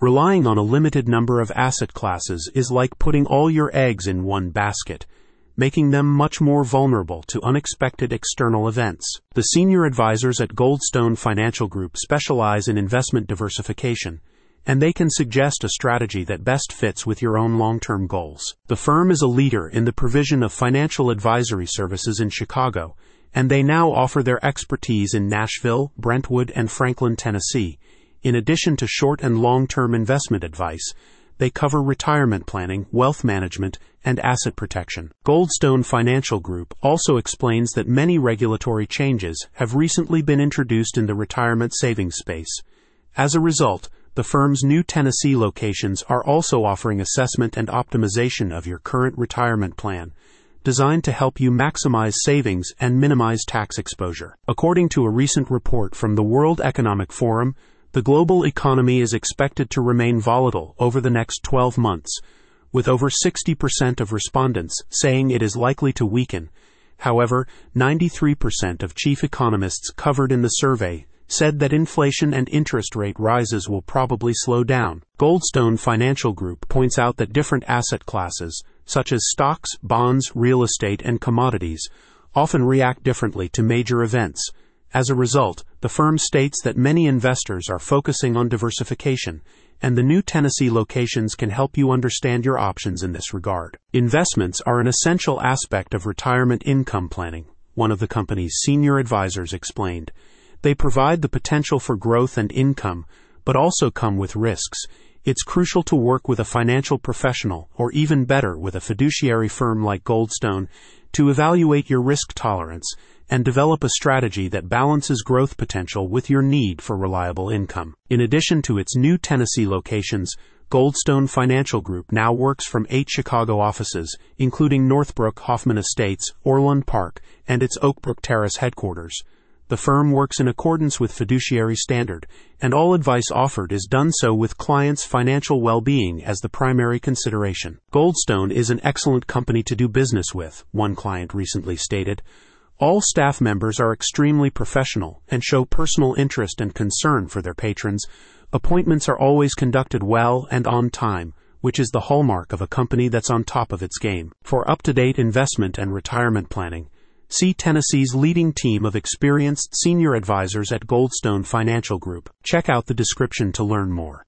Relying on a limited number of asset classes is like putting all your eggs in one basket, making them much more vulnerable to unexpected external events. The senior advisors at Goldstone Financial Group specialize in investment diversification and they can suggest a strategy that best fits with your own long term goals. The firm is a leader in the provision of financial advisory services in Chicago, and they now offer their expertise in Nashville, Brentwood, and Franklin, Tennessee. In addition to short and long term investment advice, they cover retirement planning, wealth management, and asset protection. Goldstone Financial Group also explains that many regulatory changes have recently been introduced in the retirement savings space. As a result, the firm's new Tennessee locations are also offering assessment and optimization of your current retirement plan, designed to help you maximize savings and minimize tax exposure. According to a recent report from the World Economic Forum, the global economy is expected to remain volatile over the next 12 months, with over 60% of respondents saying it is likely to weaken. However, 93% of chief economists covered in the survey said that inflation and interest rate rises will probably slow down. Goldstone Financial Group points out that different asset classes, such as stocks, bonds, real estate, and commodities, often react differently to major events. As a result, the firm states that many investors are focusing on diversification, and the new Tennessee locations can help you understand your options in this regard. Investments are an essential aspect of retirement income planning, one of the company's senior advisors explained. They provide the potential for growth and income, but also come with risks. It's crucial to work with a financial professional, or even better, with a fiduciary firm like Goldstone, to evaluate your risk tolerance and develop a strategy that balances growth potential with your need for reliable income. In addition to its new Tennessee locations, Goldstone Financial Group now works from eight Chicago offices, including Northbrook Hoffman Estates, Orland Park, and its Oakbrook Terrace headquarters. The firm works in accordance with fiduciary standard, and all advice offered is done so with clients' financial well-being as the primary consideration. Goldstone is an excellent company to do business with, one client recently stated. All staff members are extremely professional and show personal interest and concern for their patrons. Appointments are always conducted well and on time, which is the hallmark of a company that's on top of its game. For up-to-date investment and retirement planning, See Tennessee's leading team of experienced senior advisors at Goldstone Financial Group. Check out the description to learn more.